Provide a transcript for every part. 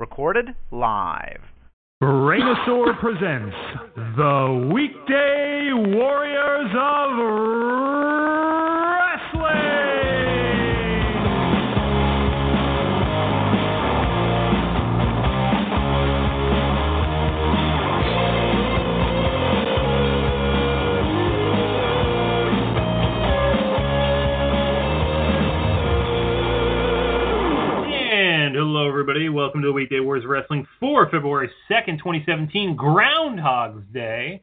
Recorded live. Brainosaur presents the Weekday Warriors of And hello, everybody. Welcome to the Weekday Wars Wrestling for February 2nd, 2017, Groundhog's Day.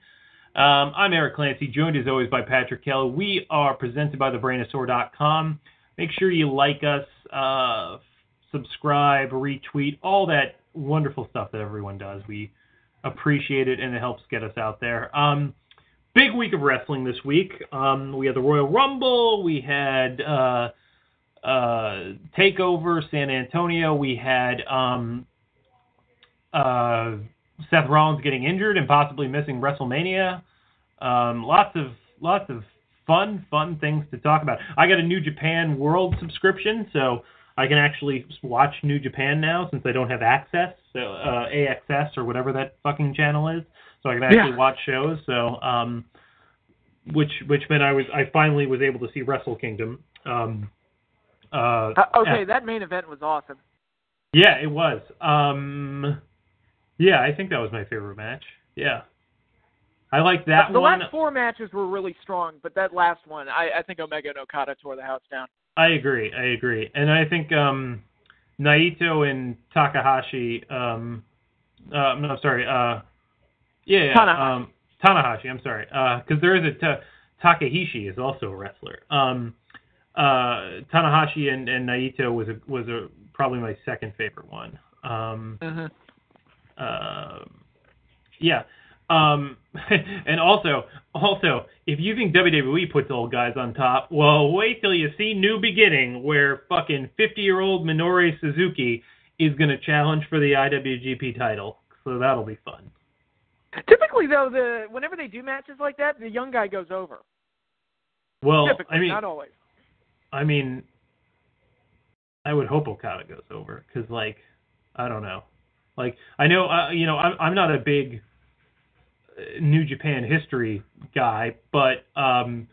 Um, I'm Erik Clancy, joined as always by Patrick Kelly. We are presented by thebrainosaur.com. Make sure you like us, uh, subscribe, retweet, all that wonderful stuff that everyone does. We appreciate it, and it helps get us out there. Um, big week of wrestling this week. Um, we had the Royal Rumble. We had. Uh, uh, Takeover San Antonio. We had um, uh, Seth Rollins getting injured and possibly missing WrestleMania. Um, lots of lots of fun fun things to talk about. I got a New Japan World subscription, so I can actually watch New Japan now since I don't have access, so uh, AXS or whatever that fucking channel is. So I can actually Yeah. watch shows. So um, which which meant I was I finally was able to see Wrestle Kingdom. Um, uh, Uh, okay, at- that main event was awesome. yeah, it was. Um, yeah, I think that was my favorite match. Yeah, I like that the one. last four matches were really strong, but that last one, I, I think Omega and Okada tore the house down. I agree. I agree, and I think um, Naito and Takahashi. Um, uh, no, I'm sorry. Uh, yeah, yeah, Tanahashi. Um, Tanahashi. I'm sorry, because there is a ta- Takahashi is also a wrestler. Um, uh, Tanahashi and, and Naito was a was a probably my second favorite one. Um, Mm-hmm. um, yeah. Um, and also, also, if you think WWE puts old guys on top, well, wait till you see New Beginning, where fucking 50-year-old Minoru Suzuki is going to challenge for the IWGP title. So that'll be fun. Typically, though, the whenever they do matches like that, the young guy goes over. Well, Typically, I mean, not always. I mean, I would hope Okada goes over because, like, I don't know. Like, I know, uh, you know, I'm I'm not a big uh, New Japan history guy, but um,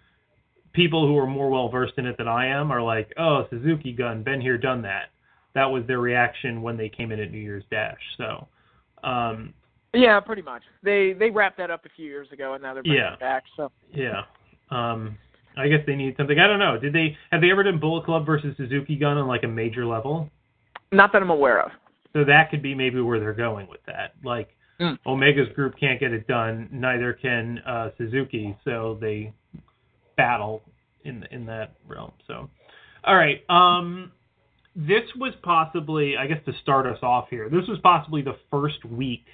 people who are more well versed in it than I am are like, oh, Suzuki Gun, been here, done that. That was their reaction when they came in at New Year's Dash. So, um, Yeah, pretty much. They they wrapped that up a few years ago, and now they're bringing Yeah. it back. So yeah. Um, I guess they need something. I don't know. Did they have they ever done Bullet Club versus Suzuki Gun on like a major level? not that I'm aware of. So that could be maybe where they're going with that. Like Mm. Omega's group can't get it done, neither can uh, Suzuki, so they battle in in that realm. So, all right. Um, this was possibly, I guess, to start us off here. This was possibly the first week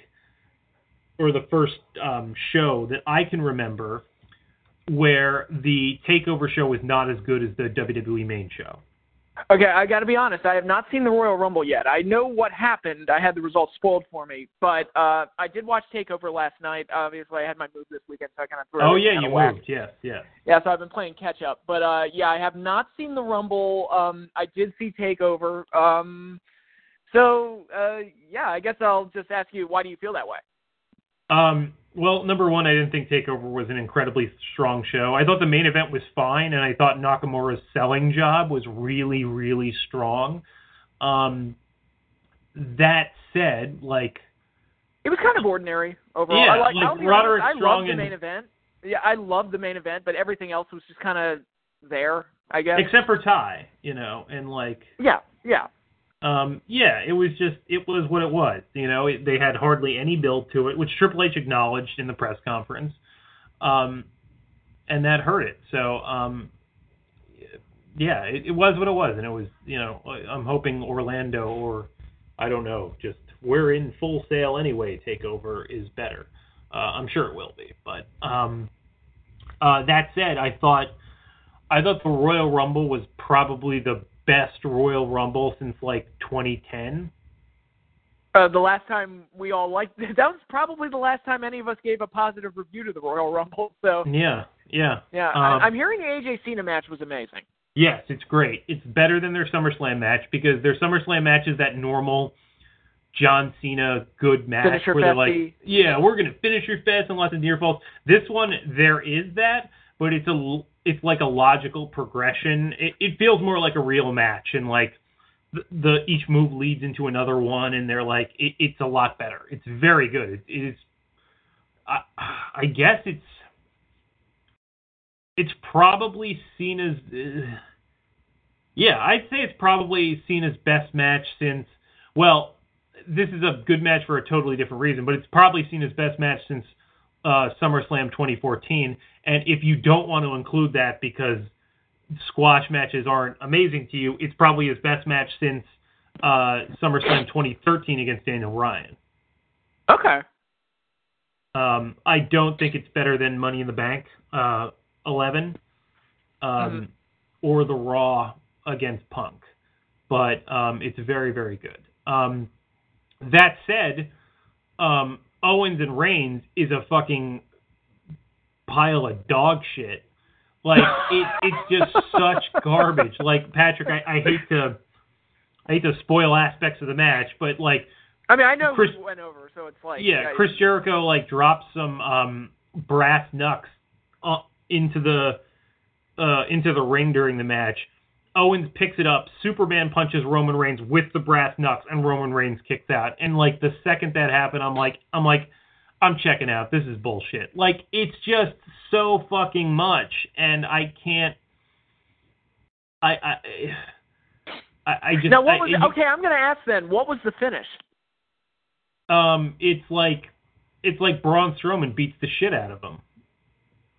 or the first um, show that I can remember where the Takeover show was not as good as the WWE main show. Okay, I got to be honest. I have not seen the Royal Rumble yet. I know what happened. I had the results spoiled for me, but uh, I did watch Takeover last night. Obviously, I had my move this weekend, so I kind of threw Oh yeah, you of whack. moved. Yes, yes. Yeah, so I've been playing catch up. But uh yeah, I have not seen the Rumble. Um I did see Takeover. Um so uh yeah, I guess I'll just ask you why do you feel that way? Um, well, number one, I didn't think Takeover was an incredibly strong show. I thought the main event was fine, and I thought Nakamura's selling job was really, really strong. Um, that said, like, It was kind of ordinary overall. Yeah, I like, like Roderick honest, I Strong loved the and- main event. Yeah, I loved the main event, but everything else was just kind of there, I guess. except for Tye, you know, and like, yeah, yeah. Um, yeah, it was just, it was what it was. You know, it, they had hardly any build to it, which Triple H acknowledged in the press conference, um, and that hurt it. So, um, yeah, it, it was what it was, and it was you know I'm hoping Orlando or I don't know, just we're in Full Sail anyway. Takeover is better. Uh, I'm sure it will be, but um, uh, that said, I thought I thought the Royal Rumble was probably the best Royal Rumble since like 2010. Uh, the last time we all liked that was probably the last time any of us gave a positive review to the Royal Rumble. So Yeah, yeah, yeah, Um, I, I'm hearing the AJ Cena match was amazing. Yes, it's great. It's better than their SummerSlam match because their SummerSlam match is that normal John Cena good match Finisher where they're like, yeah, we're gonna finish your fest and lots of near falls. This one there is that, but it's a it's like a logical progression. It, it feels more like a real match and like the, the each move leads into another one and they're like it, it's a lot better. It's very good. It, it is. I, I guess it's it's probably Cena's. Uh, yeah, I'd say it's probably Cena's best match since. Well, this is a good match for a totally different reason, but it's probably Cena's best match since uh, SummerSlam 2014. And if you don't want to include that because squash matches aren't amazing to you, it's probably his best match since uh, SummerSlam 2013 against Daniel Bryan. Okay. Um, I don't think it's better than Money in the Bank uh, 11 um, Mhm. or the Raw against Punk, but um, it's very, very good. Um, that said, um, Owens and Reigns is a fucking pile of dog shit. Like it, it's just such garbage. Like Patrick, I, I hate to, I hate to spoil aspects of the match, but like I mean, I know Chris- went over, so it's like yeah, Chris Jericho like drops some um, brass knucks uh, into the uh, into the ring during the match. Owens picks it up. Superman punches Roman Reigns with the brass knucks, and Roman Reigns kicks out. And like the second that happened, I'm like, I'm like, I'm checking out. This is bullshit. Like it's just so fucking much, and I can't. I I I, I just Now, what I- was okay? I'm going to ask then. What was the finish? um, it's like it's like Braun Strowman beats the shit out of him.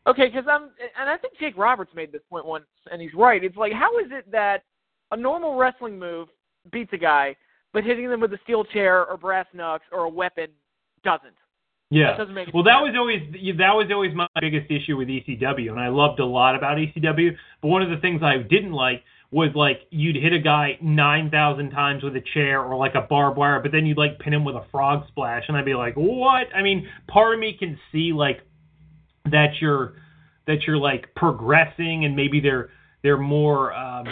Okay, because I'm, and I think Jake Roberts made this point once, and he's right. It's like, how is it that a normal wrestling move beats a guy, but hitting them with a steel chair or brass knucks or a weapon doesn't? Yeah. That doesn't make any well, that was always that was always my biggest issue with ECW, and I loved a lot about ECW. But one of the things I didn't like was like you'd hit a guy nine thousand times with a chair or like a barbed wire, but then you'd like pin him with a frog splash, and I'd be like, what? I mean, part of me can see like that you're that you're like progressing, and maybe they're they're more um,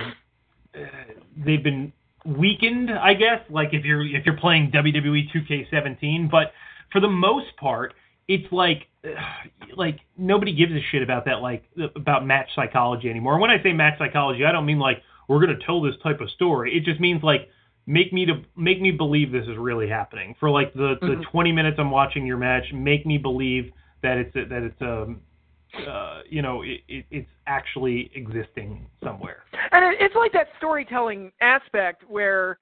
uh, they've been weakened, I guess. Like if you're if you're playing WWE 2K17, but for the most part, it's like like nobody gives a shit about that like about match psychology anymore. When I say match psychology, I don't mean like we're gonna tell this type of story. It just means like make me to make me believe this is really happening. For like the the Mhm. 20 minutes I'm watching your match, make me believe that it's a, that it's um uh, you know it, it, it's actually existing somewhere. And it, it's like that storytelling aspect where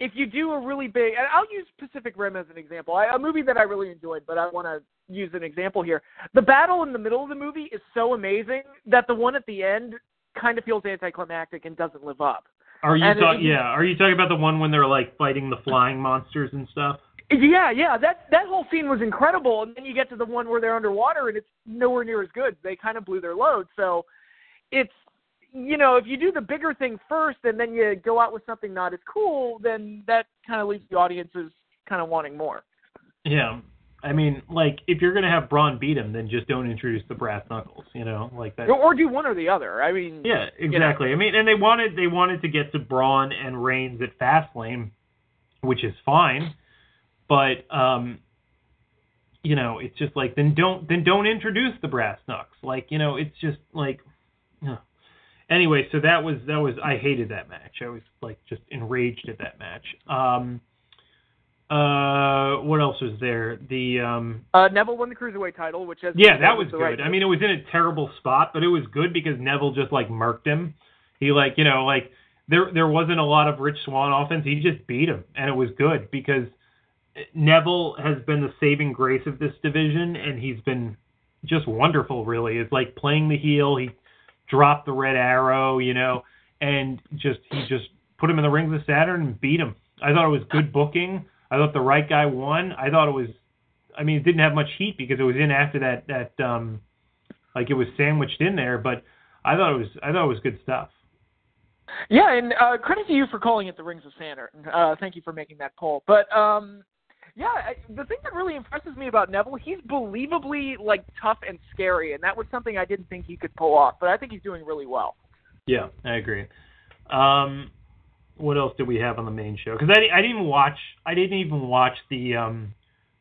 if you do a really big, and I'll use Pacific Rim as an example, I, a movie that I really enjoyed, but I want to use an example here. The battle in the middle of the movie is so amazing that the one at the end kind of feels anticlimactic and doesn't live up. Are you And it- talking? Yeah. Are you talking about the one when they're like fighting the flying monsters and stuff? Yeah, yeah, that that whole scene was incredible, and then you get to the one where they're underwater, and it's nowhere near as good. They kind of blew their load, so it's you know if you do the bigger thing first, and then you go out with something not as cool, then that kind of leaves the audiences kind of wanting more. Yeah. I mean, like if you're gonna have Braun beat him, then just don't introduce the brass knuckles. You know, like that. Or, or do one or the other. I mean, Yeah, you know. exactly. I mean, and they wanted they wanted to get to Braun and Reigns at Fastlane, which is fine, but um, you know, it's just like then don't then don't introduce the brass knucks. Like you know, it's just like. Anyway, so that was that was I hated that match. I was like just enraged at that match. Um, uh, what else was there? The um, Uh, Neville won the cruiserweight title, which has yeah, that was the right good. I mean, it was in a terrible spot, but it was good because Neville just like murked him. He like, you know, like there there wasn't a lot of Rich Swann offense. He just beat him, and it was good because Neville has been the saving grace of this division, and he's been just wonderful. Really, it's like playing the heel. He dropped the red arrow, you know, and just he just put him in the rings of Saturn and beat him. I thought it was good booking. I thought the right guy won. I thought it was. I mean, it didn't have much heat because it was in after that that um, like it was sandwiched in there. But I thought it was I thought it was good stuff. Yeah, and uh, credit to you for calling it the Rings of Saturn. Uh, thank you for making that poll. But um, yeah, I, the thing that really impresses me about Neville, he's believably like tough and scary, and that was something I didn't think he could pull off. But I think he's doing really well. Yeah, I agree. Um, what else did we have on the main show? Because I, I didn't even watch I didn't even watch the um,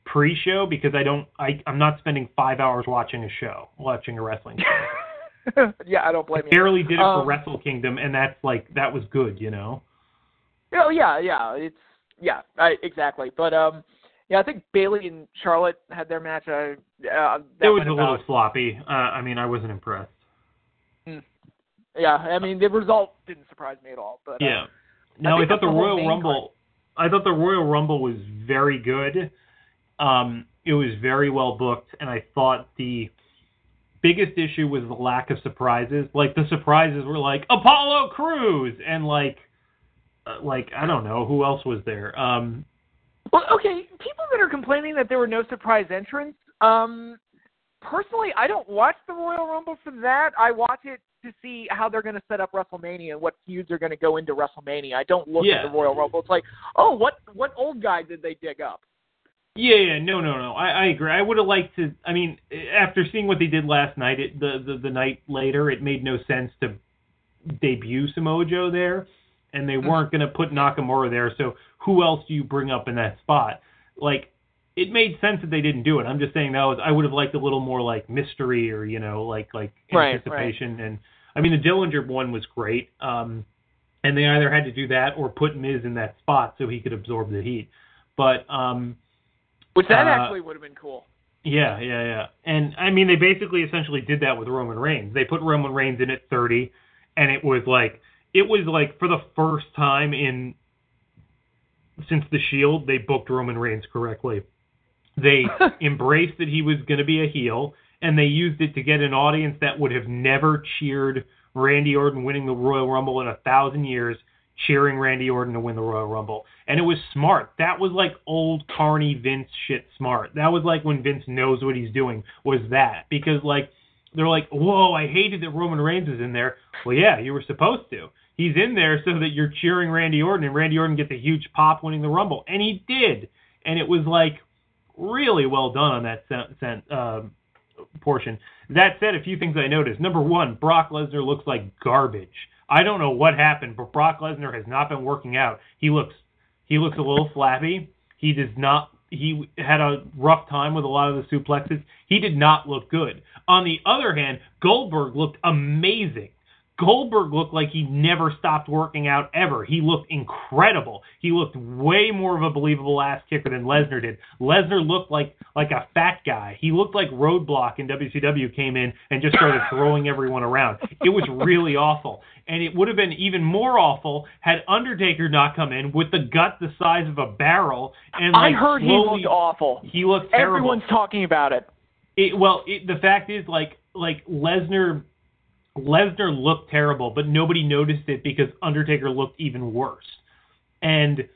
pre-show because I don't I I'm not spending five hours watching a show, watching a wrestling show. yeah, I don't blame you. Barely did it Um, for Wrestle Kingdom, and that's like that was good, you know. Oh yeah, yeah, it's yeah, I, exactly. But um, yeah, I think Bayley and Charlotte had their match. Uh, uh, that it was a little sloppy. Uh, I mean, I wasn't impressed. Yeah, I mean the result didn't surprise me at all. But uh, Yeah. No, I, think thought the Royal Rumble. I thought the Royal Rumble was very good. Um, it was very well booked, and I thought the biggest issue was the lack of surprises. Like the surprises were like Apollo Crews and like, uh, like I don't know who else was there. Um, Well, okay, people that are complaining that there were no surprise entrants, um, personally, I don't watch the Royal Rumble for that. I watch it to see how they're going to set up WrestleMania and what feuds are going to go into WrestleMania. I don't look Yeah. at the Royal Rumble. It's like, oh, what what old guy did they dig up? Yeah, yeah, no, no, no. I, I agree. I would have liked to. I mean, after seeing what they did last night, it, the, the the night later, it made no sense to debut Samoa Joe there, and they weren't going to put Nakamura there. So who else do you bring up in that spot? Like, it made sense that they didn't do it. I'm just saying that was I would have liked a little more like mystery or you know like like Right, anticipation. And I mean, the Dillinger one was great. Um, and they either had to do that or put Miz in that spot so he could absorb the heat. But um, Which that Uh, actually would have been cool. yeah, yeah, yeah. And I mean, they basically essentially did that with Roman Reigns. They put Roman Reigns in at 30, and it was like it was like for the first time in since the Shield, they booked Roman Reigns correctly. They embraced that he was going to be a heel, and they used it to get an audience that would have never cheered Randy Orton winning the Royal Rumble in a thousand years, cheering Randy Orton to win the Royal Rumble. And it was smart. That was like old carny Vince shit smart. That was like when Vince knows what he's doing, was that. Because like they're like, Whoa, I hated that Roman Reigns is in there. Well yeah, you were supposed to. He's in there so that you're cheering Randy Orton and Randy Orton gets a huge pop winning the Rumble. And he did. And it was like really well done on that sen- sen- um, portion. That said, a few things I noticed. Number one, Brock Lesnar looks like garbage. I don't know what happened, but Brock Lesnar has not been working out. He looks he looks a little flabby. He does not he had a rough time with a lot of the suplexes. He did not look good. On the other hand, Goldberg looked amazing. Goldberg looked like he never stopped working out ever. He looked incredible. He looked way more of a believable ass kicker than Lesnar did. Lesnar looked like like a fat guy. He looked like Roadblock in WCW came in and just started throwing everyone around. It was really awful. And it would have been even more awful had Undertaker not come in with the gut the size of a barrel and I like heard he slowly, looked awful. He looked terrible. Everyone's talking about it. It, well, it, the fact is, like, like Lesnar, Lesnar looked terrible, but nobody noticed it because Undertaker looked even worse. And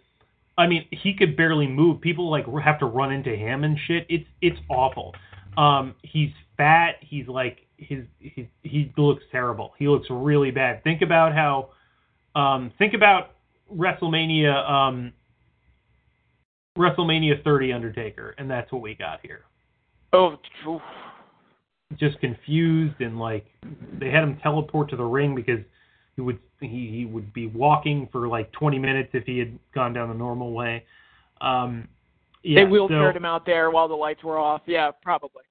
I mean, he could barely move. People like have to run into him and shit. It's it's awful. Um, he's fat. He's like his his he looks terrible. He looks really bad. Think about how, um, think about WrestleMania, um, WrestleMania 30 Undertaker, and that's what we got here Oh. Just confused and like they had him teleport to the ring because he would he, he would be walking for like 20 minutes if he had gone down the normal way. Um, yeah, they wheelchaired so, him out there while the lights were off. Yeah, probably.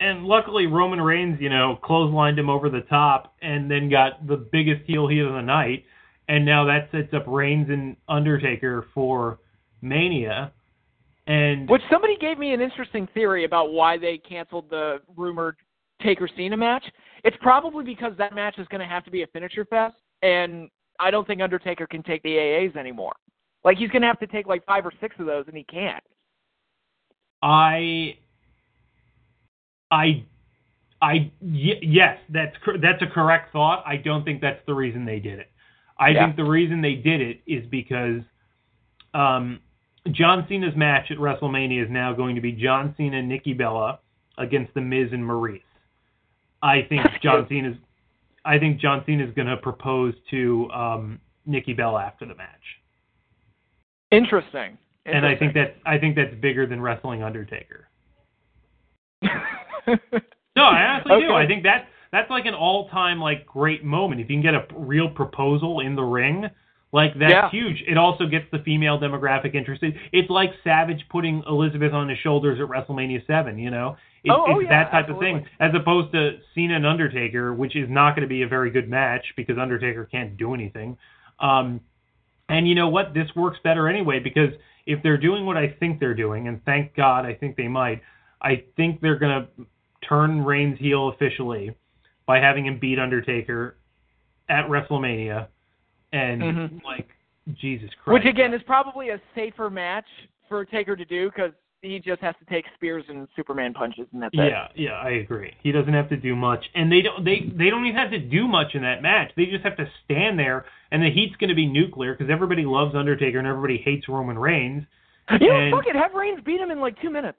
and luckily Roman Reigns, you know, clotheslined him over the top and then got the biggest heel heat of the night, and now that sets up Reigns and Undertaker for Mania. And Which somebody gave me an interesting theory about why they canceled the rumored Taker Cena match. It's probably because that match is going to have to be a finisher fest, and I don't think Undertaker can take the AAs anymore. Like he's going to have to take like five or six of those, and he can't. I, I, I, y- yes, that's that's a correct thought. I don't think that's the reason they did it. I Yeah. think the reason they did it is because um, John Cena's match at WrestleMania is now going to be John Cena and Nikki Bella against The Miz and Maryse. I think John Cena's I think John Cena is going to propose to um, Nikki Bella after the match, Interesting. and I think that I think that's bigger than wrestling Undertaker. No, I honestly do. I think that that's like an all-time like great moment. If you can get a real proposal in the ring, like that's Yeah. huge. It also gets the female demographic interested. It's like Savage putting Elizabeth on his shoulders at WrestleMania Seven. You know, it's, Oh, oh, it's yeah, that type of thing, as opposed to Cena and Undertaker, which is not going to be a very good match because Undertaker can't do anything. Um, and you know what? This works better anyway because if they're doing what I think they're doing, and thank God I think they might, I think they're going to turn Reigns heel officially by having him beat Undertaker at WrestleMania. And, Mhm. like, Jesus Christ. Which again is probably a safer match for Taker to do because he just has to take spears and Superman punches, and that's it. Yeah, yeah, I agree. He doesn't have to do much, and they don't they they don't even have to do much in that match. They just have to stand there, and the heat's going to be nuclear because everybody loves Undertaker and everybody hates Roman Reigns. You know, And- fuck it. Have Reigns beat him in like two minutes.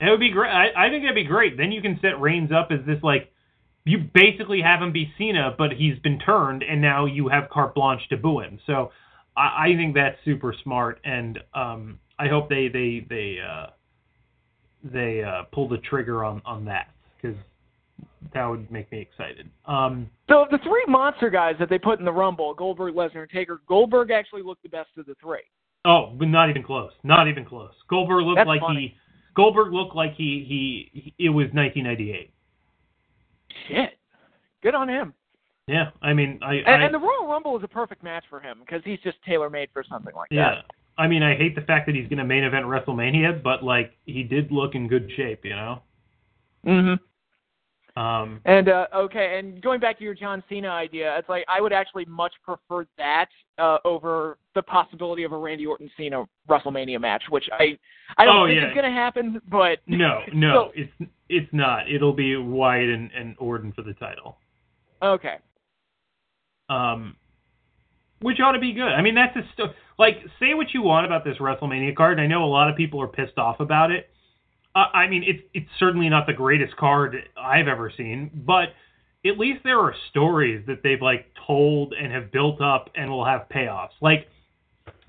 It would be great. I, I think that'd be great. Then you can set Reigns up as this like you basically have him be Cena, but he's been turned, and now you have carte blanche to boo him. So I, I think that's super smart, and um, I hope they they they uh, they uh, pull the trigger on on that because that would make me excited. Um, So the three monster guys that they put in the Rumble, Goldberg, Lesnar, and Taker, Goldberg actually looked the best of the three. oh, but not even close. Not even close. Goldberg looked That's like funny. he Goldberg looked like he, he he it was 1998. Shit. Good on him. Yeah, I mean I And, I, and the Royal Rumble is a perfect match for him because he's just tailor made for something like Yeah. that. I mean, I hate the fact that he's going to main event WrestleMania, but like he did look in good shape, you know. Mm-hmm. Um, And uh, okay, and going back to your John Cena idea, it's like I would actually much prefer that uh, over the possibility of a Randy Orton Cena WrestleMania match, which I I don't Oh, think yeah. is going to happen. But no, no, So- it's it's not. It'll be Wyatt and, and Orton for the title. okay, Um, which ought to be good. I mean, that's a sto- like say what you want about this WrestleMania card. and I know a lot of people are pissed off about it. Uh, I mean, it's it's certainly not the greatest card I've ever seen, but at least there are stories that they've like told and have built up and will have payoffs. Like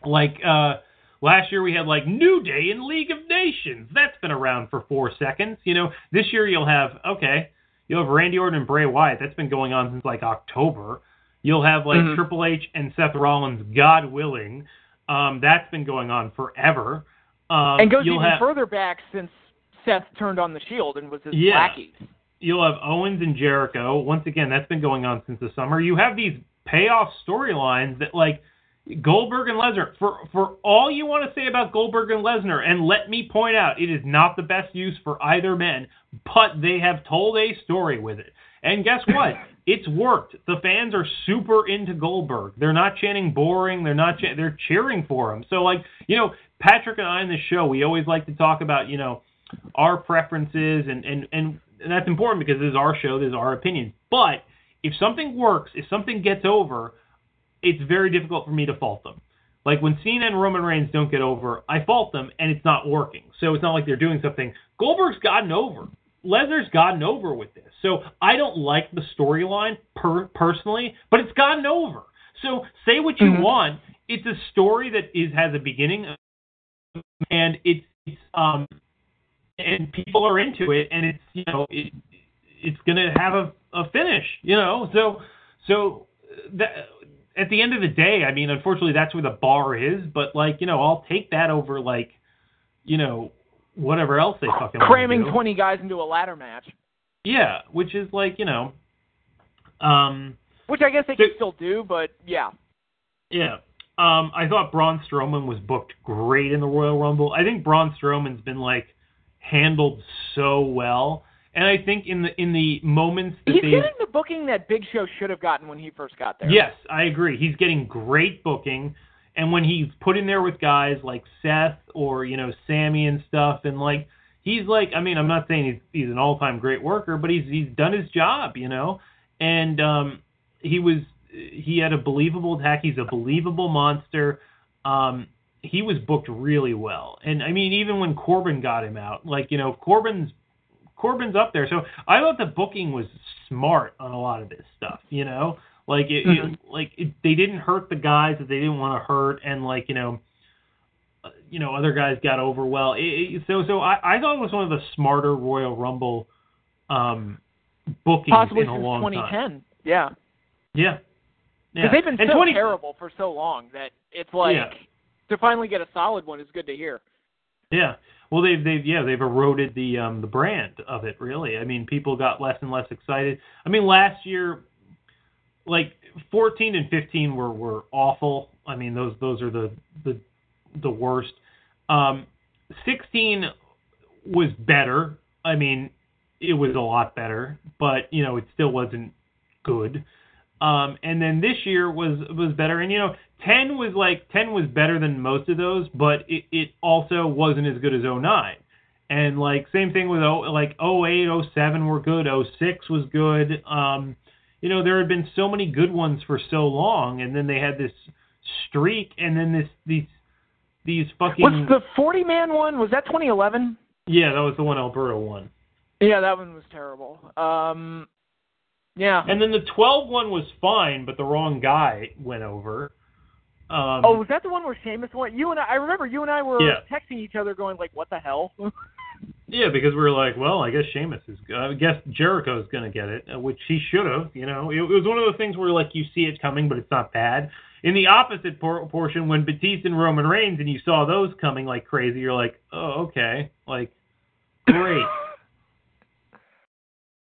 like uh last year we had like New Day in League of Nations. That's been around for 4 seconds. You know, this year you'll have okay, you'll have Randy Orton and Bray Wyatt. That's been going on since like October. You'll have like Mhm. Triple H and Seth Rollins, God willing. Um, that's been going on forever. Um, and goes even have, further back since Seth turned on the Shield and was his Yeah. lackey. You'll have Owens and Jericho. Once again, that's been going on since the summer. You have these payoff storylines that like Goldberg and Lesnar. For for all you want to say about Goldberg and Lesnar, and let me point out, it is not the best use for either men, but they have told a story with it. And guess what? It's worked. The fans are super into Goldberg. They're not chanting boring. They're not. Cha- they're cheering for him. So like you know, Patrick and I in the show, we always like to talk about you know our preferences and and and and that's important because this is our show, this is our opinion. But if something works, if something gets over, it's very difficult for me to fault them. Like when Cena and Roman Reigns don't get over, I fault them and it's not working. So it's not like they're doing something. Goldberg's gotten over. Lesnar's gotten over with this. So I don't like the storyline per- personally, but it's gotten over. So say what you Mhm. want. It's a story that is has a beginning and it's, it's um and people are into it and it's you know it, it's going to have a, a finish you know so so that at the end of the day i mean unfortunately that's where the bar is but like you know i'll take that over like you know whatever else they fucking Cramming twenty guys into a ladder match, yeah which is like you know um which I guess they So- can still do, but yeah. Yeah. Um, I thought Braun Strowman was booked great in the Royal Rumble. I think Braun Strowman's been like handled so well, and I think in the in the moments that He's they getting the booking that Big Show should have gotten when he first got there. yes, I agree. He's getting great booking, and when he's put in there with guys like Seth or you know Sami and stuff, and like he's like, I mean, I'm not saying he's he's an all time great worker, but he's he's done his job, you know, and um, he was he had a believable attack. He's a believable monster. Um, he was booked really well, and I mean, even when Corbin got him out, like you know, Corbin's Corbin's up there. So I thought the booking was smart on a lot of this stuff. You know, like it, Mhm. it like it, they didn't hurt the guys that they didn't want to hurt, and like you know, uh, you know, other guys got over well. It, it, so so I, I thought it was one of the smarter Royal Rumble um, bookings Possibly in a since long 2010. time. Yeah. Yeah. Because Yeah. they've been and so 20 terrible for so long that it's like Yeah. to finally get a solid one is good to hear. Yeah. Well, they've they've yeah they've eroded the um the brand of it really. I mean, people got less and less excited. I mean, last year, like 14 and 15 were were awful. I mean, those those are the the the worst. Um, 16 was better. I mean, it was a lot better, but you know, it still wasn't good. Um, and then this year was was better. And you know, ten was like ten was better than most of those, but it, it also wasn't as good as 09. And like same thing with oh like 08, 07 were good, 06 was good. Um, you know, there had been so many good ones for so long, and then they had this streak, and then this these these fucking Was the 40 man one? Was that 2011? yeah, that was the one Alberto won. Yeah, that one was terrible. Um, yeah. And then the 12 one was fine, but the wrong guy went over. Um, oh, was that the one where Sheamus went? You and I, I remember you and I were Yeah. texting each other, going like, "What the hell?" Yeah, because we were like, well, I guess Sheamus is. I guess Jericho's going to get it, uh, which he should have. You know, it, it was one of those things where like you see it coming, but it's not bad. In the opposite por- portion, when Batista and Roman Reigns, and you saw those coming like crazy, you're like, oh, okay, like great.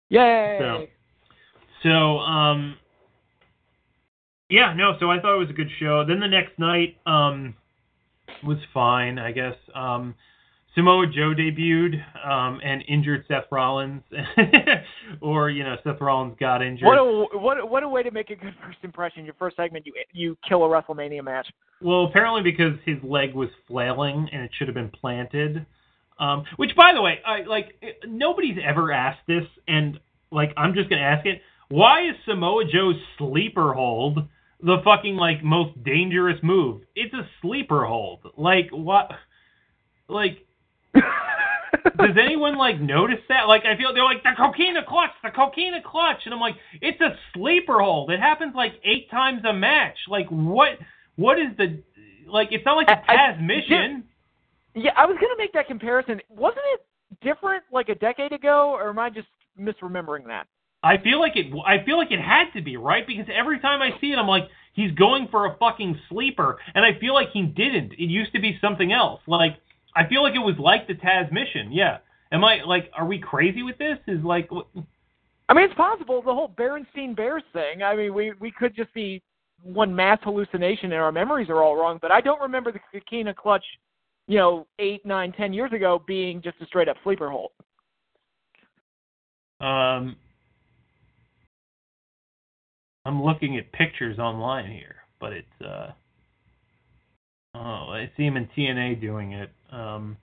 Yay! So- So, um, yeah, no. So I thought it was a good show. Then the next night, um, was fine, I guess. Um, Samoa Joe debuted, um, and injured Seth Rollins, or you know, Seth Rollins got injured. What a what a- what a way to make a good first impression. Your first segment, you you kill a WrestleMania match. Well, apparently because his leg was flailing and it should have been planted. Um, which, by the way, I like nobody's ever asked this, and like I'm just gonna ask it. Why is Samoa Joe's sleeper hold the fucking like most dangerous move? It's a sleeper hold. Like what? Like does anyone like notice that? Like I feel they're like the coquina clutch, the coquina clutch, and I'm like, it's a sleeper hold. It happens like eight times a match. Like what? What is the like? It's not like a Tazmission. yeah, I was gonna make that comparison. Wasn't it different like a decade ago, or am I just misremembering that? I feel like it. I feel like it had to be right because every time I see it, I'm like, he's going for a fucking sleeper, and I feel like he didn't. It used to be something else. Like I feel like it was like the Tazmission. Yeah. Am I like? Are we crazy with this? Is like. What, I mean, it's possible the whole Berenstein Bears thing. I mean, we we could just be one mass hallucination and our memories are all wrong. But I don't remember the Coquina clutch, you know, eight, nine, ten years ago being just a straight up sleeper hold. Um, I'm looking at pictures online here, but it's uh oh, I see him in TNA doing it. Um,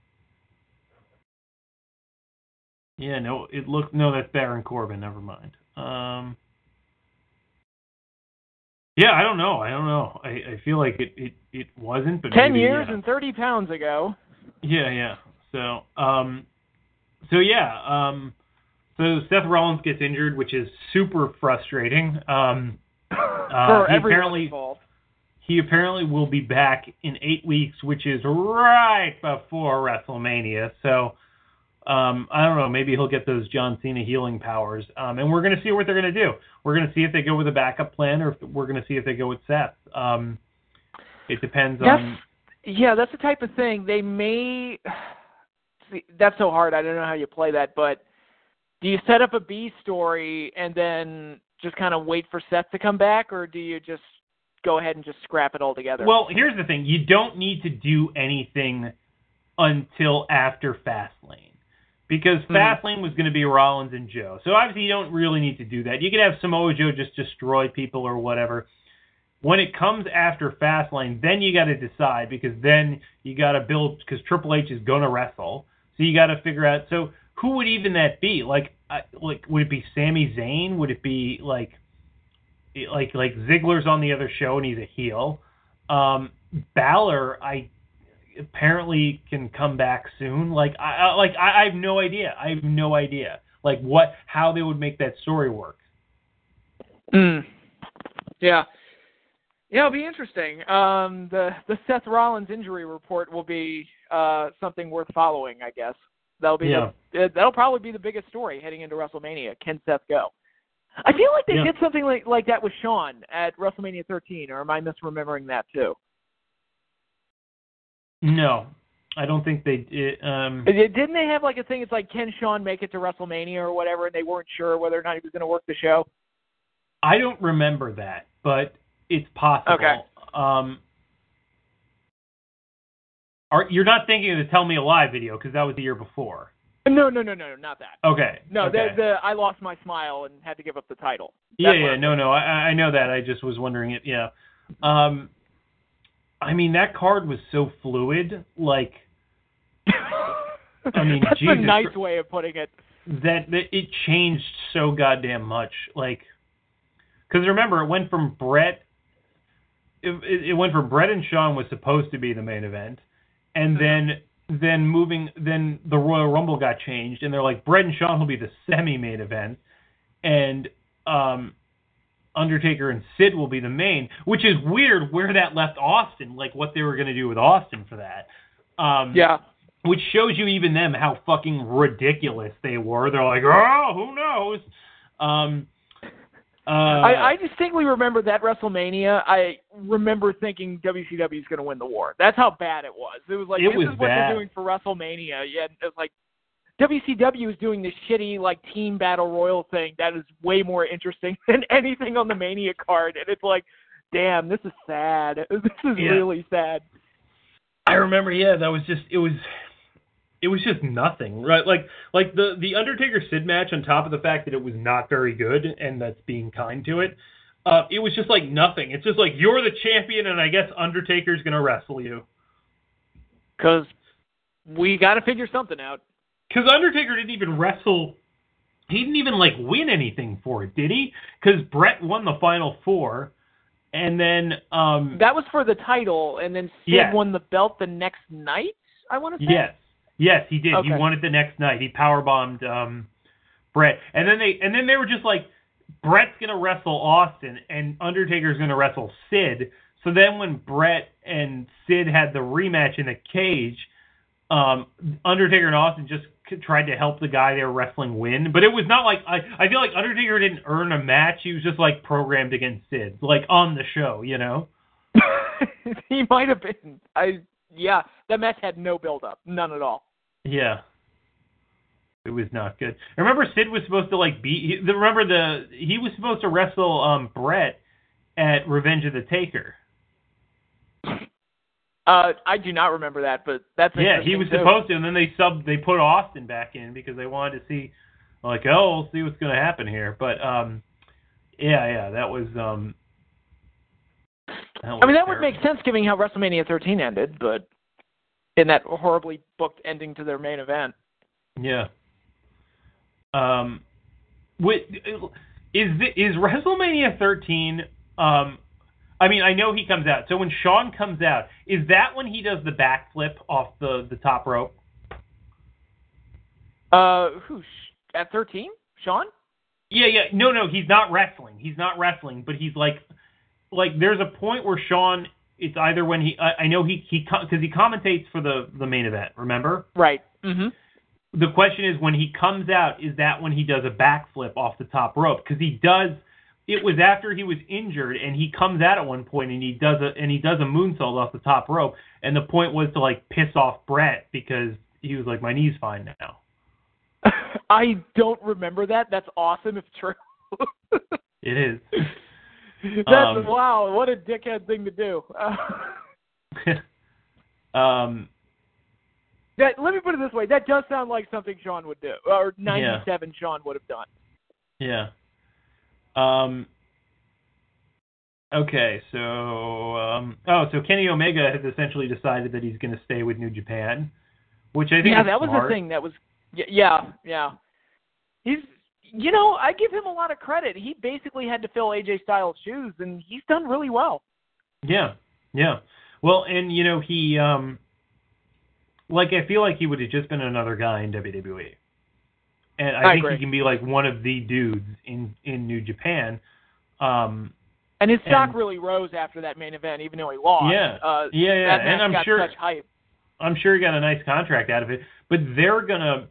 yeah, no, it looked no, that's Baron Corbin. Never mind. Um, yeah, I don't know. I don't know. I, I feel like it it it wasn't, but Ten maybe, years yeah. and thirty pounds ago. Yeah, yeah. So, um, so yeah, um, so Seth Rollins gets injured, which is super frustrating. Um, For he apparently- involved. He apparently will be back in eight weeks, which is right before WrestleMania. So, um, I don't know. Maybe he'll get those John Cena healing powers, um, and we're going to see what they're going to do. We're going to see if they go with a backup plan, or if we're going to see if they go with Seth. Um, it depends That's on. yeah, that's the type of thing they may. See, that's so hard. I don't know how you play that, but do you set up a B story and then just kind of wait for Seth to come back, or do you just go ahead and just scrap it all together? Well, here's the thing: you don't need to do anything until after Fastlane, because Mhm. Fastlane was going to be Rollins and Joe. So obviously, you don't really need to do that. You could have Samoa Joe just destroy people or whatever. When it comes after Fastlane, then you got to decide because then you got to build because Triple H is going to wrestle. So you got to figure out. So who would even that be? Like, I, like would it be Sami Zayn? Would it be like? Like like Ziggler's on the other show and he's a heel. Um, Balor, I apparently can come back soon. Like I I- like I, I have no idea. I have no idea like what how they would make that story work. Mm. Yeah. Yeah, it'll be interesting. Um, the the Seth Rollins injury report will be uh, something worth following, I guess. That'll be Yeah. the, that'll probably be the biggest story heading into WrestleMania. Can Seth go? I feel like they Yeah. did something like like that with Shawn at WrestleMania 13, or am I misremembering that too? No, I don't think they did. Um, Didn't they have like a thing? It's like can Shawn make it to WrestleMania or whatever, and they weren't sure whether or not he was going to work the show. I don't remember that, but it's possible. Okay. Um, are you're not thinking of the Tell Me a Lie video because that was the year before? No, no, no, no, no, not that. Okay. No, okay. the, the I lost my smile and had to give up the title. yeah, That's what yeah, no, no, I, I know that. I just was wondering it. Yeah. Um, I mean that card was so fluid, like I mean, that's Jesus a nice way of putting it. that, that it changed so goddamn much. Like, because remember, it went from Bret. It, it, it went from Bret and Shawn was supposed to be the main event, and then then moving then the Royal Rumble got changed, and they're like Bret and Shawn will be the semi main event, and um, Undertaker and Sid will be the main, which is weird where that left Austin, like what they were going to do with Austin for that. Um, Yeah. which shows you even them how fucking ridiculous they were. They're like, oh, who knows? Um, uh, I, I distinctly remember that WrestleMania. I remember thinking WCW is going to win the war. That's how bad it was. It was like It this was is what bad. they're doing for WrestleMania. Yeah, it's like WCW is doing this shitty like team battle royal thing that is way more interesting than anything on the Mania card. And it's like, damn, this is sad. This is Yeah. really sad. I remember, yeah, that was just it was it was just nothing, right? Like like the the Undertaker Sid match on top of the fact that it was not very good and that's being kind to it. Uh, it was just like nothing. It's just like you're the champion, and I guess Undertaker's gonna wrestle you Because we got to figure something out. because Undertaker didn't even wrestle. He didn't even like win anything for it, did he? Because Bret won the final four, and then um That was for the title, and then Sid Yeah. won the belt the next night. I want to say. Yes, yes, he did. He won it the next night. He power bombed um, Bret, and then they and then they were just like, Bret's gonna wrestle Austin, and Undertaker's gonna wrestle Sid. So then when Bret and Sid had the rematch in the cage, um, Undertaker and Austin just tried to help the guy they were wrestling win. But it was not like I I feel like Undertaker didn't earn a match. He was just like programmed against Sid, like on the show, you know. he might have been. I yeah, that match had no build up, none at all. Yeah. It was not good. I remember Sid was supposed to like beat. He, remember the he was supposed to wrestle um Bret at Revenge of the Taker. Uh, I do not remember that, but that's Yeah, he was too. supposed to, and then they sub they put Austin back in because they wanted to see like oh we'll see what's going to happen here. But um yeah yeah that was um. I mean, that would make sense given how WrestleMania 13 ended, but in that horribly booked ending to their main event. Yeah. Um, wait, is the, is WrestleMania 13? Um, I mean, I know he comes out. So when Shawn comes out, is that when he does the backflip off the the top rope? Uh, who at 13? Shawn? Yeah, yeah. No, no, he's not wrestling. He's not wrestling, but he's like, like there's a point where Shawn. It's either when he. I, I know he he because he commentates for the the main event. Remember? Right. Mm-hmm. the question is when he comes out, is that when he does a backflip off the top rope? Because he does. It was after he was injured, and he comes out at one point, and he does a and he does a moonsault off the top rope. And the point was to like piss off Bret because he was like, my knee's fine now. I don't remember that. That's awesome if true. It is. That's Um, wow, what a dickhead thing to do. Um, that, let me put it this way: that does sound like something Shawn would do, or '97 Shawn would have done. yeah. Um. Okay, so um, oh, so Kenny Omega has essentially decided that he's going to stay with New Japan, which I think Yeah, that was smart. the thing. That was yeah, yeah. He's you know, I give him a lot of credit. He basically had to fill AJ Styles' shoes, and he's done really well. Yeah, yeah. Well, and you know he, um like I feel like he would have just been another guy in WWE, and I, I think agree. he can be like one of the dudes in in New Japan. Um, And his stock And- really rose after that main event, even though he lost. Yeah. uh, Yeah, yeah, and I'm got sure- such hype. I'm sure he got a nice contract out of it, but they're gonna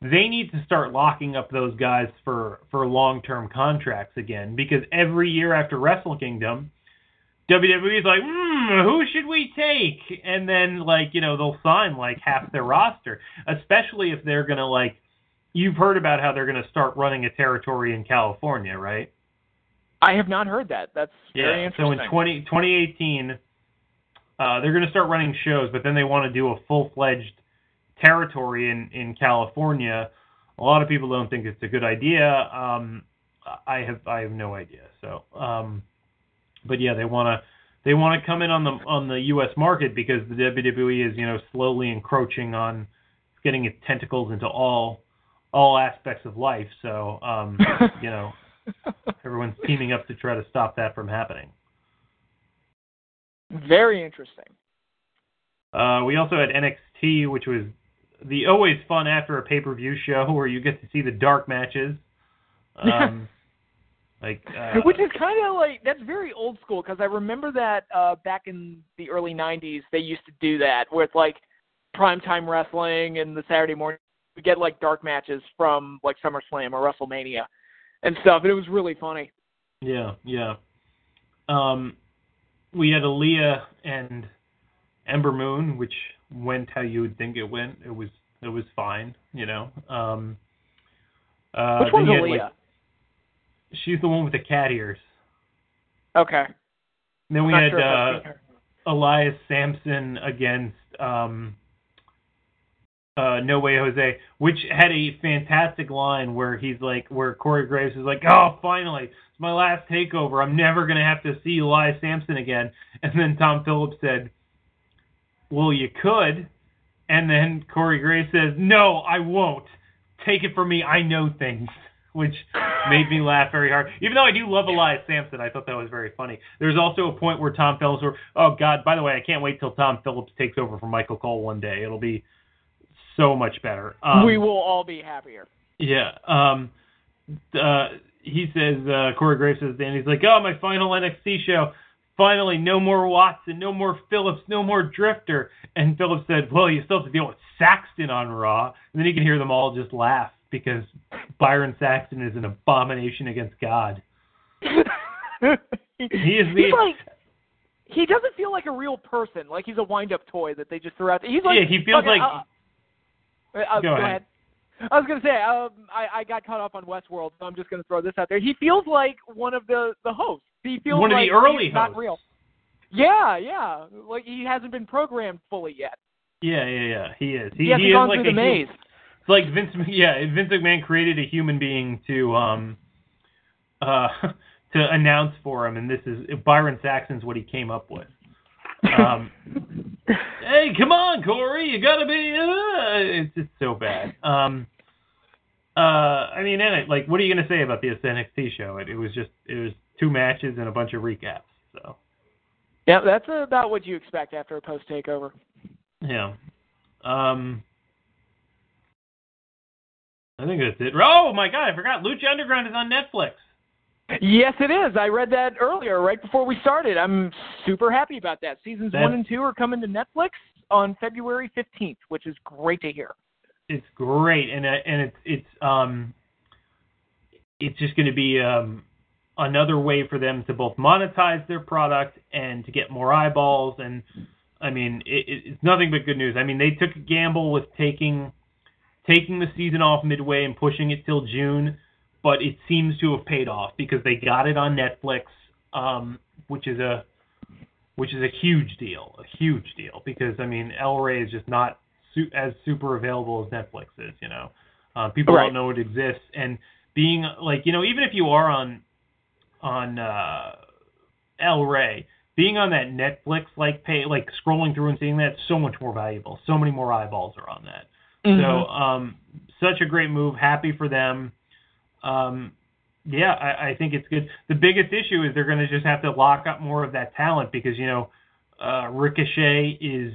they need to start locking up those guys for for long term contracts again because every year after Wrestle Kingdom, WWE's like, hmm, who should we take? And then like you know they'll sign like half their roster, especially if they're gonna like. You've heard about how they're gonna start running a territory in California, right? I have not heard that. That's very Yeah. So in 20, 2018, uh, they're going to start running shows, but then they want to do a full fledged territory in in California. A lot of people don't think it's a good idea. Um, I have I have no idea. So, um, but yeah, they want to they want to come in on the on the U.S. market because the WWE is you know slowly encroaching on getting its tentacles into all all aspects of life. So, um, you know, everyone's teaming up to try to stop that from happening. very interesting. Uh, we also had NXT, which was the always fun after a pay per view show where you get to see the dark matches. Um, like uh, Which is kind of like that's very old school because I remember that uh back in the early '90s they used to do that with like primetime wrestling and the Saturday morning we get like dark matches from like SummerSlam or WrestleMania and stuff, and it was really funny. yeah, yeah. Um, we had Aliyah and Ember Moon, which went how you would think it went. It was it was fine, you know. Um, uh, Which one's Aliyah? like- she's the one with the cat ears. Okay, Then we had sure uh. Elias Samson against um, uh, No Way Jose, which had a fantastic line where he's like, where Corey Graves is like, "Oh, finally, it's my last takeover. I'm never gonna have to see Elias Samson again." And then Tom Phillips said, "Well, you could." And then Corey Graves says, "No, I won't. Take it from me. I know things." Which made me laugh very hard. Even though I do love Elias Samson, I thought that was very funny. There's also a point where Tom Phillips, were, oh God, by the way, I can't wait till Tom Phillips takes over from Michael Cole one day. It'll be so much better. Um, we will all be happier. yeah. Um, uh, he says, uh, Corey Graves says, and he's like, oh, my final NXT show. Finally, no more Watson, no more Phillips, no more Drifter. And Phillips said, well, you still have to deal with Saxton on Raw. And then you can hear them all just laugh because Byron Saxton is an abomination against God. he is the- he's like he doesn't feel like a real person. Like he's a wind-up toy that they just threw out. there. He's like yeah, he feels fucking- like. uh, uh, Go ahead. I was gonna say um, I, I got caught up on Westworld, so I'm just gonna throw this out there. He feels like one of the the hosts. He feels One of the like early he's not real. Yeah, yeah. Like he hasn't been programmed fully yet. Yeah, yeah, yeah. He is. He, He, hasn't he is gone like through a the maze. It's like Vince. Yeah, Vince McMahon created a human being to um uh to announce for him, and this is Byron Saxton's what he came up with. Um, hey, come on, Corey, you gotta be. Uh, it's just so bad. Um, uh, I mean, and it, like, what are you gonna say about this NXT show? It, it was just it was two matches and a bunch of recaps. So Yeah, that's about what you expect after a post takeover. yeah. Um, I think that's it. Oh my god, I forgot. Lucha Underground is on Netflix. Yes, it is. I read that earlier, right before we started. I'm super happy about that. Seasons That- one and two are coming to Netflix on February 15th, which is great to hear. It's great, and uh, and it's it's um, it's just going to be um another way for them to both monetize their product and to get more eyeballs. And I mean, it, it, it's nothing but good news. I mean, they took a gamble with taking taking the season off midway and pushing it till June, but it seems to have paid off because they got it on Netflix, um, which is a which is a huge deal, a huge deal because I mean, El Rey is just not su- as super available as Netflix is. You know, uh, people Right. don't know it exists, and being like you know, even if you are on on uh, El Rey, being on that Netflix like pay, like scrolling through and seeing that, so much more valuable. So many more eyeballs are on that. Mm-hmm. So, um, such a great move. Happy for them. um, yeah, I, I think it's good. The biggest issue is they're going to just have to lock up more of that talent because you know uh, Ricochet is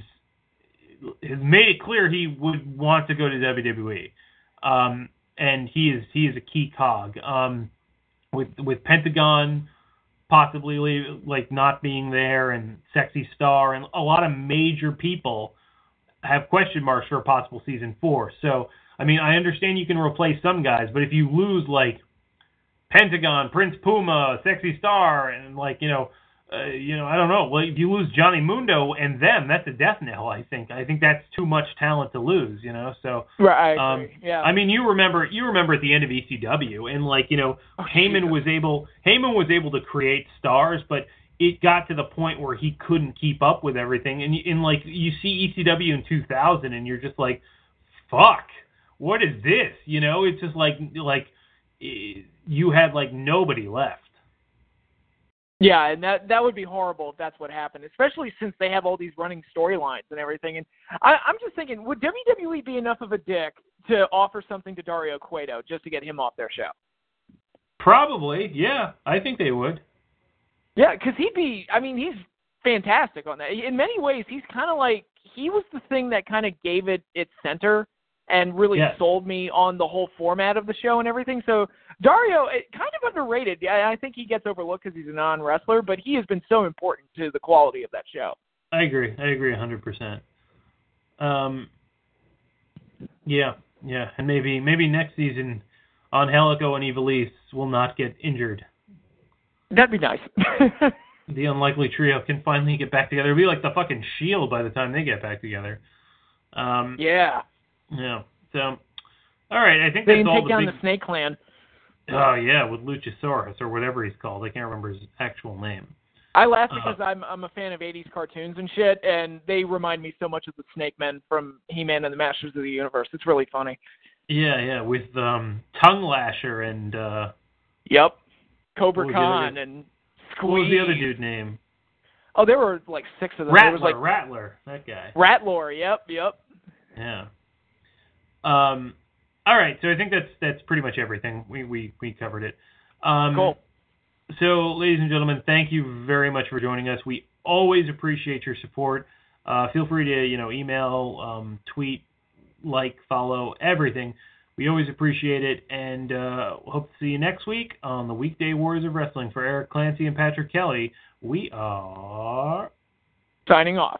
has made it clear he would want to go to WWE, um, and he is he is a key cog. Um, with with Pentagon possibly leave, like not being there, and Sexy Star, and a lot of major people have question marks for a possible season four. So I mean, I understand you can replace some guys, but if you lose like Pentagon, Prince Puma, Sexy Star, and like you know, uh, you know, I don't know. Well, if you lose Johnny Mundo and them, that's a death knell. I think. I think that's too much talent to lose. You know, so. Right. I Um, yeah. I mean, you remember you remember at the end of ECW, and like you know, Oh, Heyman Jesus. was able Heyman was able to create stars, but it got to the point where he couldn't keep up with everything. And in like you see ECW in 2000, and you're just like, fuck, what is this? You know, it's just like like eh, you had like nobody left. Yeah, and that that would be horrible if that's what happened, especially since they have all these running storylines and everything. And I, I'm just thinking, would WWE be enough of a dick to offer something to Dario Cueto just to get him off their show? Probably, yeah, I think they would. Yeah, because he'd be. I mean, he's fantastic on that. In many ways, he's kind of like he was the thing that kind of gave it its center and really Yes. sold me on the whole format of the show and everything. So Dario, it, kind of underrated. Yeah, I think he gets overlooked because he's a non wrestler, but he has been so important to the quality of that show. I agree. I agree 100%. Um, yeah, yeah, and maybe maybe next season, Angélico and Ivelisse will not get injured. That'd be nice. The unlikely trio can finally get back together. It'll be like the fucking Shield by the time they get back together. Um, yeah, yeah. So, all right. I think they that's all take the down big. the Snake Clan. Oh yeah, with Luchasaurus or whatever he's called. I can't remember his actual name. I laugh Uh-huh. because I'm I'm a fan of '80s cartoons and shit, and they remind me so much of the Snake Men from He-Man and the Masters of the Universe. It's really funny. Yeah, yeah, with um, Tongue Lasher and uh, Yep. Cobra What was the other Khan and what was the other Squeeze. dude name? Oh, there were like six of them. There Rattler, was like Rattler, that guy. Ratlore. Yep, yep. Yeah. Um. All right, so I think that's that's pretty much everything. We we we covered it. Um, Cool. So, ladies and gentlemen, thank you very much for joining us. We always appreciate your support. Uh, feel free to you know email, um, tweet, like, follow, everything. We always appreciate it, and uh, hope to see you next week on the Weekday Wars of Wrestling. For Erik Clancy and Patrick Kelly, we are. Signing off.